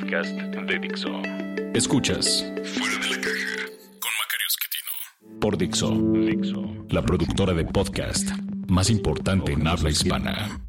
podcast de Dixo. Escuchas Fuera de la caja con Macario Esquetino por Dixo, Dixo, la productora de podcast más importante en habla hispana.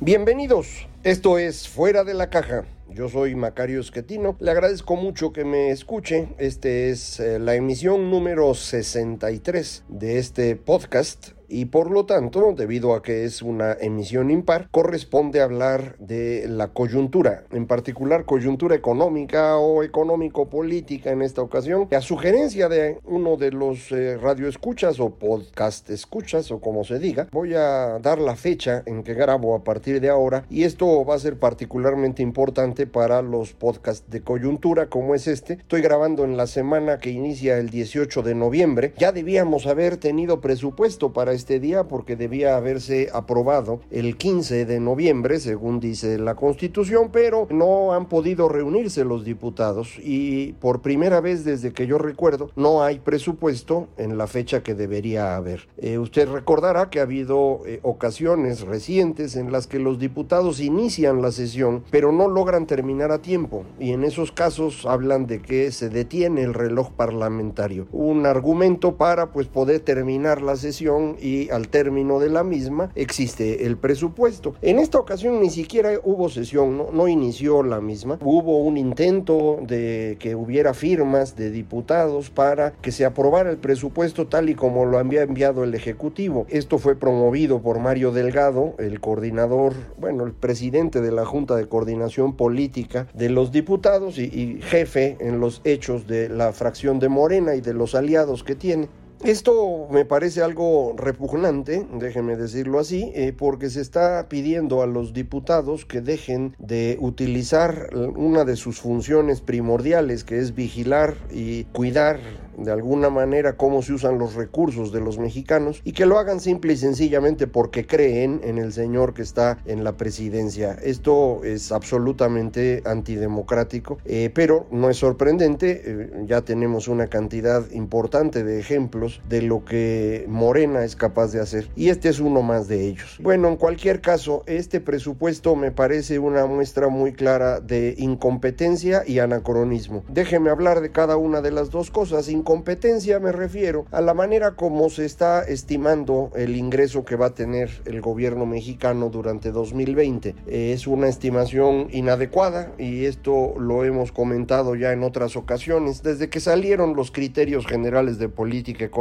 Bienvenidos, esto es Fuera de la caja. Yo soy Macario Esquetino. Le agradezco mucho que me escuche. Este es eh, la emisión número 63 de este podcast y por lo tanto, debido a que es una emisión impar, corresponde hablar de la coyuntura, en particular coyuntura económica o económico-política en esta ocasión. A sugerencia de uno de los eh, radioescuchas o podcast escuchas o como se diga, voy a dar la fecha en que grabo a partir de ahora y esto va a ser particularmente importante para los podcasts de coyuntura como es este. Estoy grabando en la semana que inicia el 18 de noviembre. Ya debíamos haber tenido presupuesto para este día porque debía haberse aprobado el 15 de noviembre, según dice la Constitución, pero no han podido reunirse los diputados y por primera vez desde que yo recuerdo no hay presupuesto en la fecha que debería haber. Eh, usted recordará que ha habido eh, ocasiones recientes en las que los diputados inician la sesión pero no logran terminar a tiempo y en esos casos hablan de que se detiene el reloj parlamentario. Un argumento para pues poder terminar la sesión y al término de la misma existe el presupuesto. En esta ocasión ni siquiera hubo sesión, no, no inició la misma. Hubo un intento de que hubiera firmas de diputados para que se aprobara el presupuesto tal y como lo había enviado el Ejecutivo. Esto fue promovido por Mario Delgado, el coordinador, bueno, el presidente de la Junta de Coordinación Política de los diputados y, y jefe en los hechos de la fracción de Morena y de los aliados que tiene. Esto me parece algo repugnante, déjenme decirlo así, eh, porque se está pidiendo a los diputados que dejen de utilizar una de sus funciones primordiales, que es vigilar y cuidar de alguna manera cómo se usan los recursos de los mexicanos y que lo hagan simple y sencillamente porque creen en el señor que está en la presidencia. Esto es absolutamente antidemocrático, eh, pero no es sorprendente, eh, ya tenemos una cantidad importante de ejemplos de lo que Morena es capaz de hacer y este es uno más de ellos. Bueno, en cualquier caso, este presupuesto me parece una muestra muy clara de incompetencia y anacronismo. Déjeme hablar de cada una de las dos cosas competencia me refiero a la manera como se está estimando el ingreso que va a tener el gobierno mexicano durante 2020. Es una estimación inadecuada y esto lo hemos comentado ya en otras ocasiones. Desde que salieron los criterios generales de política económica,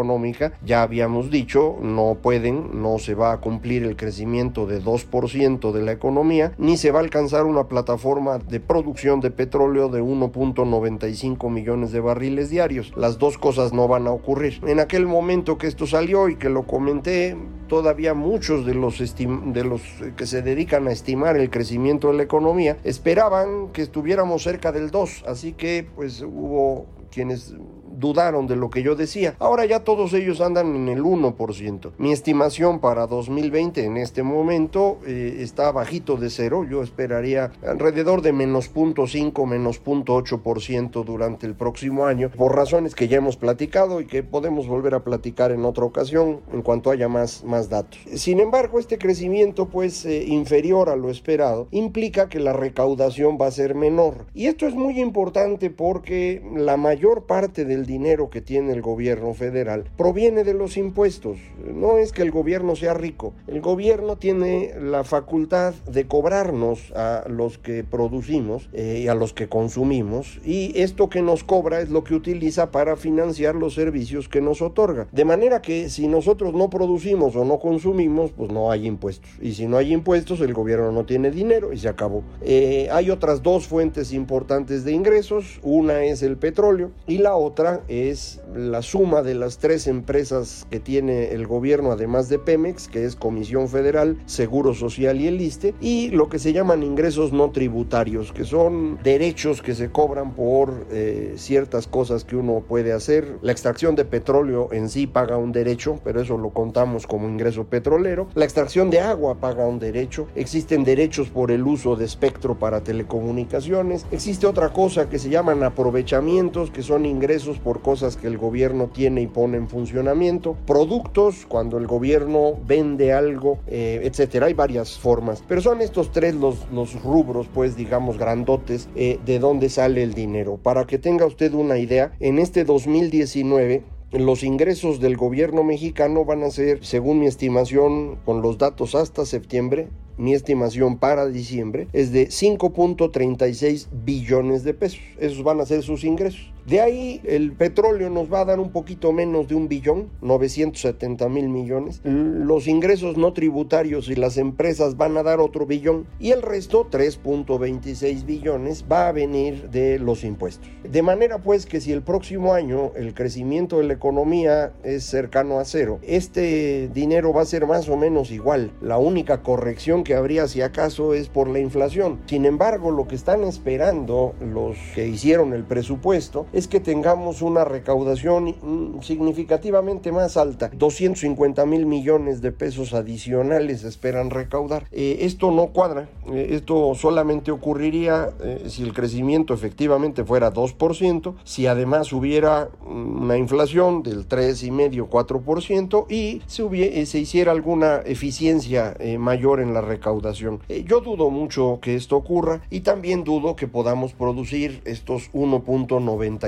ya habíamos dicho, no pueden, no se va a cumplir el crecimiento de 2% de la economía, ni se va a alcanzar una plataforma de producción de petróleo de 1.95 millones de barriles diarios. Las dos cosas no van a ocurrir. En aquel momento que esto salió y que lo comenté, todavía muchos de los, de los que se dedican a estimar el crecimiento de la economía esperaban que estuviéramos cerca del 2, así que pues hubo quienes dudaron de lo que yo decía. Ahora ya todos ellos andan en el 1%. Mi estimación para 2020 en este momento eh, está bajito de cero. Yo esperaría alrededor de menos 0.5, menos 0.8% durante el próximo año, por razones que ya hemos platicado y que podemos volver a platicar en otra ocasión en cuanto haya más, más datos. Sin embargo, este crecimiento pues eh, inferior a lo esperado implica que la recaudación va a ser menor. Y esto es muy importante porque la mayor parte del dinero que tiene el gobierno federal proviene de los impuestos. No es que el gobierno sea rico, el gobierno tiene la facultad de cobrarnos a los que producimos eh, y a los que consumimos y esto que nos cobra es lo que utiliza para financiar los servicios que nos otorga. De manera que si nosotros no producimos o no consumimos, pues no hay impuestos. Y si no hay impuestos, el gobierno no tiene dinero y se acabó. Eh, hay otras dos fuentes importantes de ingresos. Una es el petróleo y la otra Es la suma de las tres empresas que tiene el gobierno, además de Pemex, que es Comisión Federal, Seguro Social y el ISTE, y lo que se llaman ingresos no tributarios, que son derechos que se cobran por eh, ciertas cosas que uno puede hacer. La extracción de petróleo en sí paga un derecho, pero eso lo contamos como ingreso petrolero. La extracción de agua paga un derecho. Existen derechos por el uso de espectro para telecomunicaciones. Existe otra cosa que se llaman aprovechamientos, que son ingresos cosas que el gobierno tiene y pone en funcionamiento. Productos, cuando el gobierno vende algo, eh, etcétera. Hay varias formas, pero son estos tres los, los rubros, pues digamos, grandotes eh, de dónde sale el dinero. Para que tenga usted una idea, en este 2019 los ingresos del gobierno mexicano van a ser, según mi estimación, con los datos hasta septiembre, mi estimación para diciembre es de 5.36 billones de pesos. Esos van a ser sus ingresos. De ahí el petróleo nos va a dar un poquito menos de un billón, 970 mil millones. Los ingresos no tributarios y las empresas van a dar otro billón y el resto, 3.26 billones, va a venir de los impuestos. De manera pues que si el próximo año el crecimiento de la economía es cercano a cero, este dinero va a ser más o menos igual. La única corrección que habría si acaso es por la inflación. Sin embargo, lo que están esperando los que hicieron el presupuesto es que tengamos una recaudación mm, significativamente más alta. 250 mil millones de pesos adicionales esperan recaudar. Eh, esto no cuadra. Eh, esto solamente ocurriría eh, si el crecimiento efectivamente fuera 2%, si además hubiera una inflación del 3,5-4% y se hiciera alguna eficiencia mayor en la recaudación. yo dudo mucho que esto ocurra y también dudo que podamos producir estos 1.90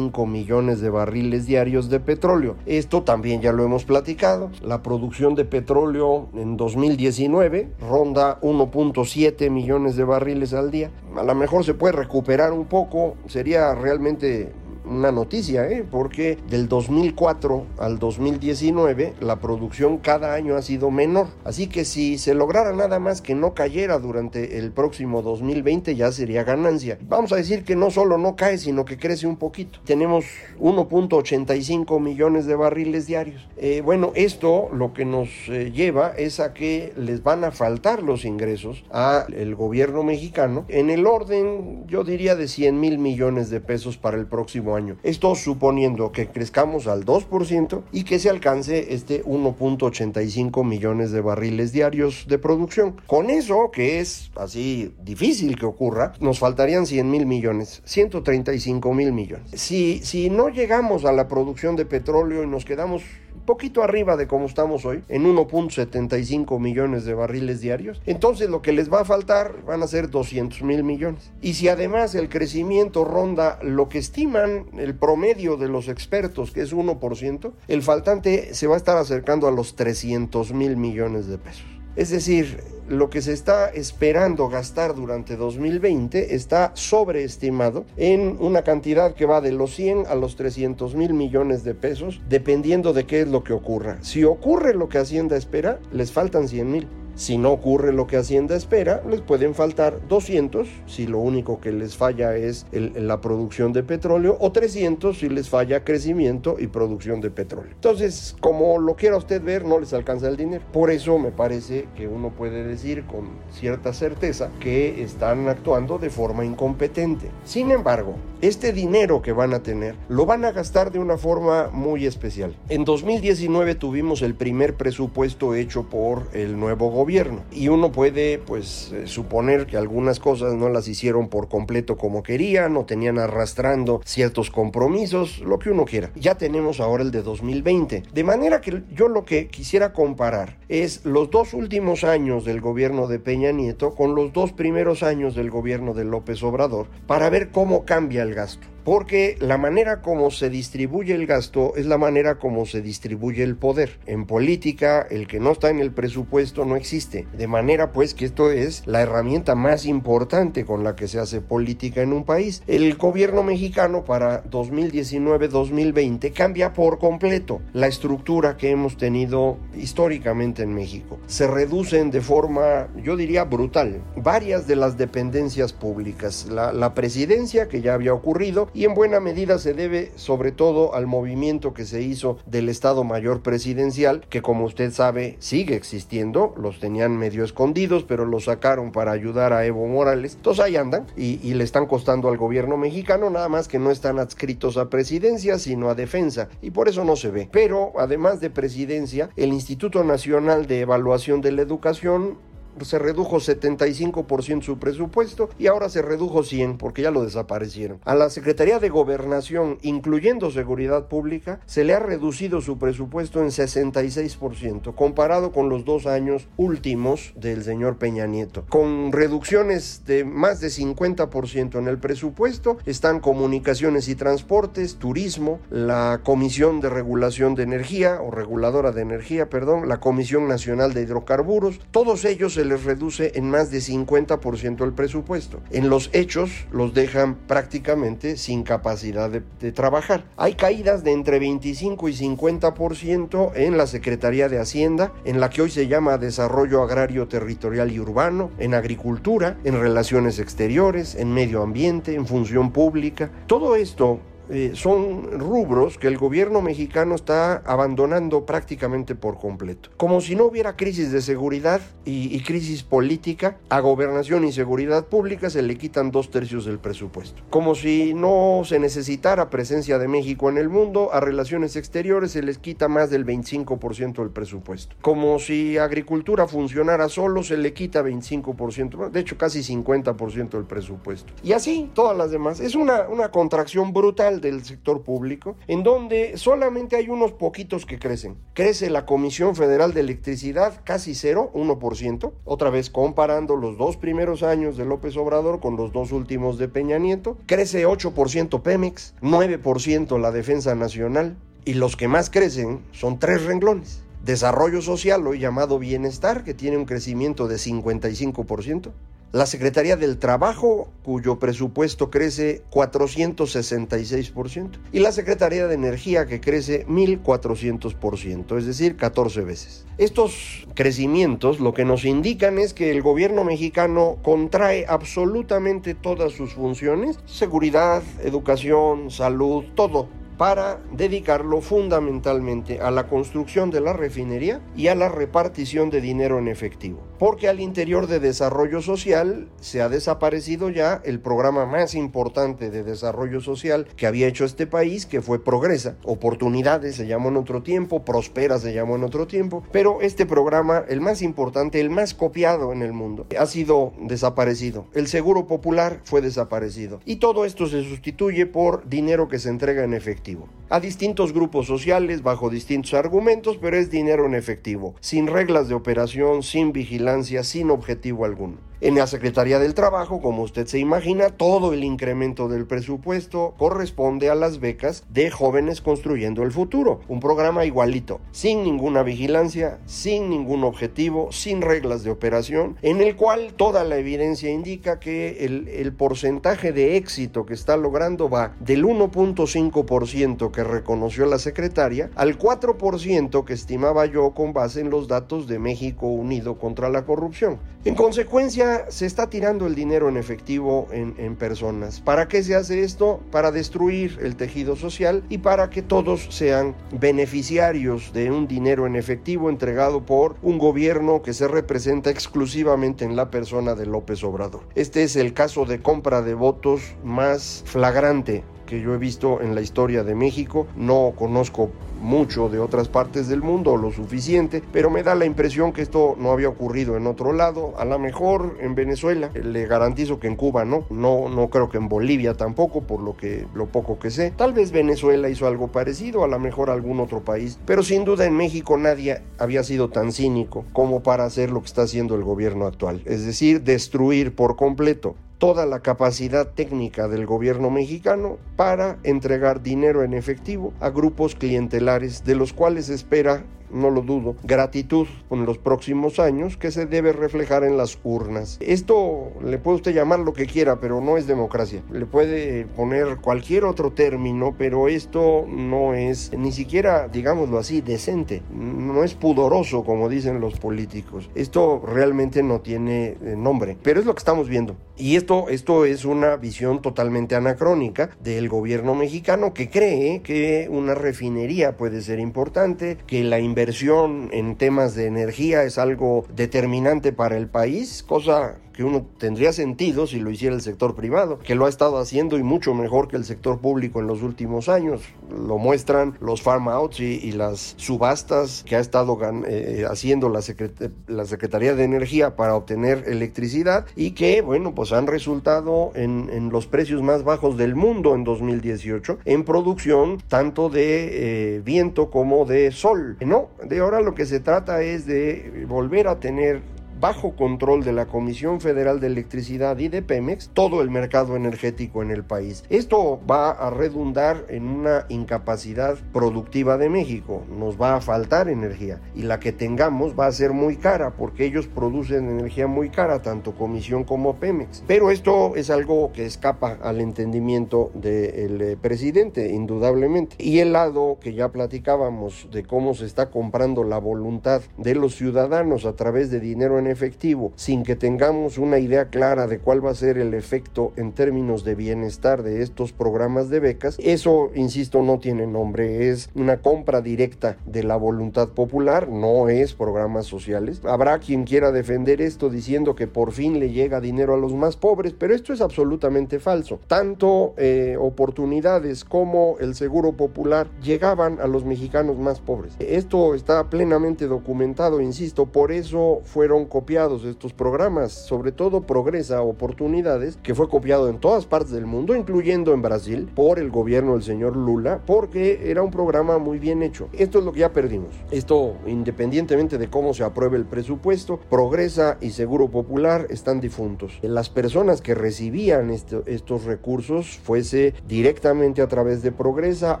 millones de barriles diarios de petróleo. Esto también ya lo hemos platicado. La producción de petróleo en 2019 ronda 1.7 millones de barriles al día. A lo mejor se puede recuperar un poco, sería realmente una noticia, ¿eh? porque del 2004 al 2019 la producción cada año ha sido menor. Así que si se lograra nada más que no cayera durante el próximo 2020 ya sería ganancia. Vamos a decir que no solo no cae, sino que crece un poquito. Tenemos 1.85 millones de barriles diarios. Eh, bueno, esto lo que nos eh, lleva es a que les van a faltar los ingresos al gobierno mexicano en el orden, yo diría, de 100 mil millones de pesos para el próximo año. Esto suponiendo que crezcamos al 2% y que se alcance este 1.85 millones de barriles diarios de producción. Con eso, que es así difícil que ocurra, nos faltarían 100 mil millones, 135 mil millones. Si, si no llegamos a la producción de petróleo y nos quedamos poquito arriba de como estamos hoy, en 1.75 millones de barriles diarios, entonces lo que les va a faltar van a ser 200 mil millones. Y si además el crecimiento ronda lo que estiman el promedio de los expertos, que es 1%, el faltante se va a estar acercando a los 300 mil millones de pesos. Es decir, lo que se está esperando gastar durante 2020 está sobreestimado en una cantidad que va de los 100 a los 300 mil millones de pesos, dependiendo de qué es lo que ocurra. Si ocurre lo que Hacienda espera, les faltan 100 mil. Si no ocurre lo que Hacienda espera, les pueden faltar 200 si lo único que les falla es la producción de petróleo o 300 si les falla crecimiento y producción de petróleo. Entonces, como lo quiera usted ver, no les alcanza el dinero. Por eso me parece que uno puede decir con cierta certeza que están actuando de forma incompetente. Sin embargo, este dinero que van a tener lo van a gastar de una forma muy especial. En 2019 tuvimos el primer presupuesto hecho por el nuevo gobierno gobierno. Y uno puede, pues, eh, suponer que algunas cosas no las hicieron por completo como querían o tenían arrastrando ciertos compromisos, lo que uno quiera. Ya tenemos ahora el de 2020. De manera que yo lo que quisiera comparar es los dos últimos años del gobierno de Peña Nieto con los dos primeros años del gobierno de López Obrador para ver cómo cambia el gasto porque la manera como se distribuye el gasto es la manera como se distribuye el poder. En política, el que no está en el presupuesto no existe, de manera pues que esto es la herramienta más importante con la que se hace política en un país. El gobierno mexicano para 2019-2020 cambia por completo la estructura que hemos tenido históricamente en México. Se reducen de forma, yo diría, brutal, varias de las dependencias públicas. La, la presidencia, que ya había ocurrido, y en buena medida se debe sobre todo al movimiento que se hizo del Estado Mayor Presidencial, que como usted sabe sigue existiendo, los tenían medio escondidos, pero los sacaron para ayudar a Evo Morales, entonces ahí andan y, y le están costando al gobierno mexicano, nada más que no están adscritos a presidencia, sino a defensa, y por eso no se ve. Pero además de presidencia, el Instituto Nacional de Evaluación de la Educación se redujo 75% su presupuesto y ahora se redujo 100 porque ya lo desaparecieron. A la Secretaría de Gobernación, incluyendo Seguridad Pública, se le ha reducido su presupuesto en 66% comparado con los dos años últimos del señor Peña Nieto. Con reducciones de más de 50% en el presupuesto están comunicaciones y transportes, turismo, la Comisión de Regulación de Energía o Reguladora de Energía, perdón, la Comisión Nacional de Hidrocarburos, todos ellos se les reduce en más de 50% el presupuesto. En los hechos los dejan prácticamente sin capacidad de, de, trabajar. Hay caídas de entre 25 y 50% en la Secretaría de Hacienda, en la que hoy se llama Desarrollo Agrario Territorial y Urbano, en Agricultura, en Relaciones Exteriores, en Medio Ambiente, en Función Pública. Todo esto eh, son rubros que el gobierno mexicano está abandonando prácticamente por completo. Como si no hubiera crisis de seguridad y, y, crisis política, a gobernación y seguridad pública se le quitan dos tercios del presupuesto. Como si no se necesitara presencia de México en el mundo, a relaciones exteriores se les quita más del 25% del presupuesto. Como si agricultura funcionara solo, se le quita 25%, de hecho casi 50% del presupuesto. Y así todas las demás. Es una, una contracción brutal del sector público, en donde solamente hay unos poquitos que crecen. Crece la Comisión Federal de Electricidad casi cero, 1%, otra vez comparando los dos primeros años de López Obrador con los dos últimos de Peña Nieto. Crece 8% Pemex, 9% la Defensa Nacional, y los que más crecen son tres renglones. Desarrollo social, hoy llamado bienestar, que tiene un crecimiento de 55%. La Secretaría del Trabajo, cuyo presupuesto crece 466%, y la Secretaría de Energía, que crece 1400%, es decir, 14 veces. Estos crecimientos lo que nos indican es que el gobierno mexicano contrae absolutamente todas sus funciones, seguridad, educación, salud, todo, para dedicarlo fundamentalmente a la construcción de la refinería y a la repartición de dinero en efectivo. Porque al interior de desarrollo social se ha desaparecido ya el programa más importante de desarrollo social que había hecho este país, que fue Progresa. Oportunidades se llamó en otro tiempo, Prospera se llamó en otro tiempo, pero este programa, el más importante, el más copiado en el mundo, ha sido desaparecido. El Seguro Popular fue desaparecido. Y todo esto se sustituye por dinero que se entrega en efectivo efectivo a distintos grupos sociales bajo distintos argumentos, pero es dinero en efectivo, sin reglas de operación, sin vigilancia, sin objetivo alguno. En la Secretaría del Trabajo, como usted se imagina, todo el incremento del presupuesto corresponde a las becas de jóvenes construyendo el futuro. Un programa igualito, sin ninguna vigilancia, sin ningún objetivo, sin reglas de operación, en el cual toda la evidencia indica que el, porcentaje de éxito que está logrando va del 1.5% que reconoció la secretaria al 4% que estimaba yo con base en los datos de México Unido contra la Corrupción. En consecuencia, se está tirando el dinero en efectivo en, en, personas. ¿Para qué se hace esto? Para destruir el tejido social y para que todos sean beneficiarios de un dinero en efectivo entregado por un gobierno que se representa exclusivamente en la persona de López Obrador. Este es el caso de compra de votos más flagrante que yo he visto en la historia de México. No conozco mucho de otras partes del mundo, lo suficiente, pero me da la impresión que esto no había ocurrido en otro lado, a lo mejor en Venezuela, le garantizo que en Cuba no, no, no creo que en Bolivia tampoco, por lo que lo poco que sé, tal vez Venezuela hizo algo parecido, a lo mejor algún otro país, pero sin duda en México nadie había sido tan cínico como para hacer lo que está haciendo el gobierno actual, es decir, destruir por completo toda la capacidad técnica del gobierno mexicano para entregar dinero en efectivo a grupos clientelares de los cuales espera no lo dudo, gratitud en los próximos años que se debe reflejar en las urnas. Esto le puede usted llamar lo que quiera, pero no es democracia. Le puede poner cualquier otro término, pero esto no es ni siquiera, digámoslo así, decente. No es pudoroso, como dicen los políticos. Esto realmente no tiene eh, nombre, pero es lo que estamos viendo. Y esto, esto es una visión totalmente anacrónica del gobierno mexicano que cree que una refinería puede ser importante, que la inversión en temas de energía es algo determinante para el país, cosa que uno tendría sentido si lo hiciera el sector privado, que lo ha estado haciendo y mucho mejor que el sector público en los últimos años. Lo muestran los farm outs y, las subastas que ha estado eh, haciendo la, Secretaría de Energía para obtener electricidad y que, bueno, pues han resultado en, en los precios más bajos del mundo en 2018 en producción tanto de eh, viento como de sol. No, de ahora lo que se trata es de volver a tener bajo control de la Comisión Federal de Electricidad y de Pemex todo el mercado energético en el país. Esto va a redundar en una incapacidad productiva de México. Nos va a faltar energía y la que tengamos va a ser muy cara porque ellos producen energía muy cara, tanto Comisión como Pemex. Pero esto es algo que escapa al entendimiento del eh, presidente, indudablemente. Y el lado que ya platicábamos de cómo se está comprando la voluntad de los ciudadanos a través de dinero en efectivo sin que tengamos una idea clara de cuál va a ser el efecto en términos de bienestar de estos programas de becas, eso, insisto, no tiene nombre, es una compra directa de la voluntad popular, no es programas sociales. Habrá quien quiera defender esto diciendo que por fin le llega dinero a los más pobres, pero esto es absolutamente falso. Tanto eh, oportunidades como el seguro popular llegaban a los mexicanos más pobres. Esto está plenamente documentado, insisto, por eso fueron copiados estos programas, sobre todo Progresa Oportunidades, que fue copiado en todas partes del mundo, incluyendo en Brasil, por el gobierno del señor Lula, porque era un programa muy bien hecho. Esto es lo que ya perdimos. Esto, independientemente de cómo se apruebe el presupuesto, Progresa y Seguro Popular están difuntos. Las personas que recibían estos recursos, fuese directamente a través de Progresa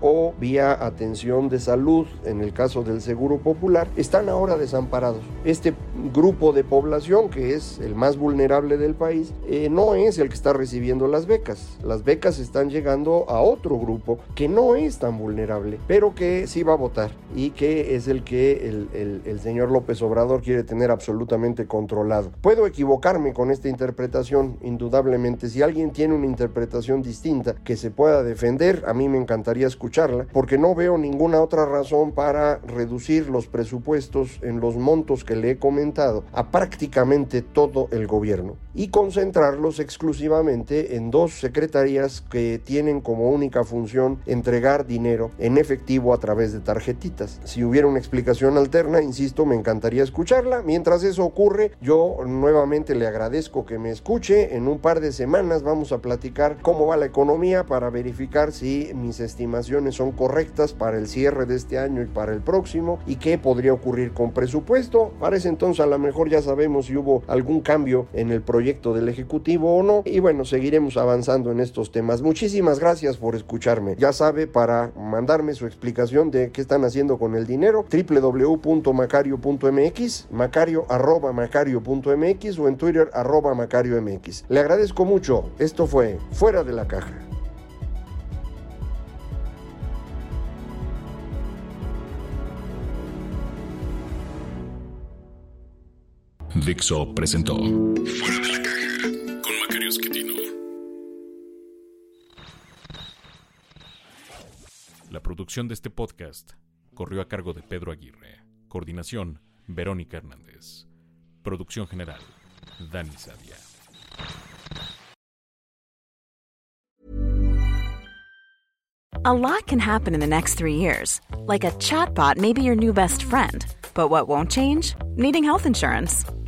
o vía atención de salud, en el caso del Seguro Popular, están ahora desamparados. Este grupo de población, que es el más vulnerable del país, eh, no es el que está recibiendo las becas. Las becas están llegando a otro grupo que no es tan vulnerable, pero que sí va a votar y que es el que el, el señor López Obrador quiere tener absolutamente controlado. Puedo equivocarme con esta interpretación, indudablemente. Si alguien tiene una interpretación distinta que se pueda defender, a mí me encantaría escucharla, porque no veo ninguna otra razón para reducir los presupuestos en los montos que le he comentado a prácticamente todo el gobierno y concentrarlos exclusivamente en dos secretarías que tienen como única función entregar dinero en efectivo a través de tarjetitas. Si hubiera una explicación alterna, insisto, me encantaría escucharla. Mientras eso ocurre, yo nuevamente le agradezco que me escuche. En un par de semanas vamos a platicar cómo va la economía para verificar si mis estimaciones son correctas para el cierre de este año y para el próximo y qué podría ocurrir con presupuesto. Para ese entonces a lo mejor ya sabemos si hubo algún cambio en el proyecto del Ejecutivo o no. Y bueno, seguiremos avanzando en estos temas. Muchísimas gracias por escucharme. Ya sabe, para mandarme su explicación de qué están haciendo con el dinero, www.macario.mx, macario arroba macario.mx o en Twitter macario.mx. Le agradezco mucho. Esto fue Fuera de la Caja. Dixo presentó Fuera de la caja con Macario Esquetino. La producción de este podcast corrió a cargo de Pedro Aguirre. Coordinación, Verónica Hernández. Producción general, Dani Sadia. A lot can happen in the next three years. Like a chatbot may be your new best friend. But what won't change? Needing health insurance.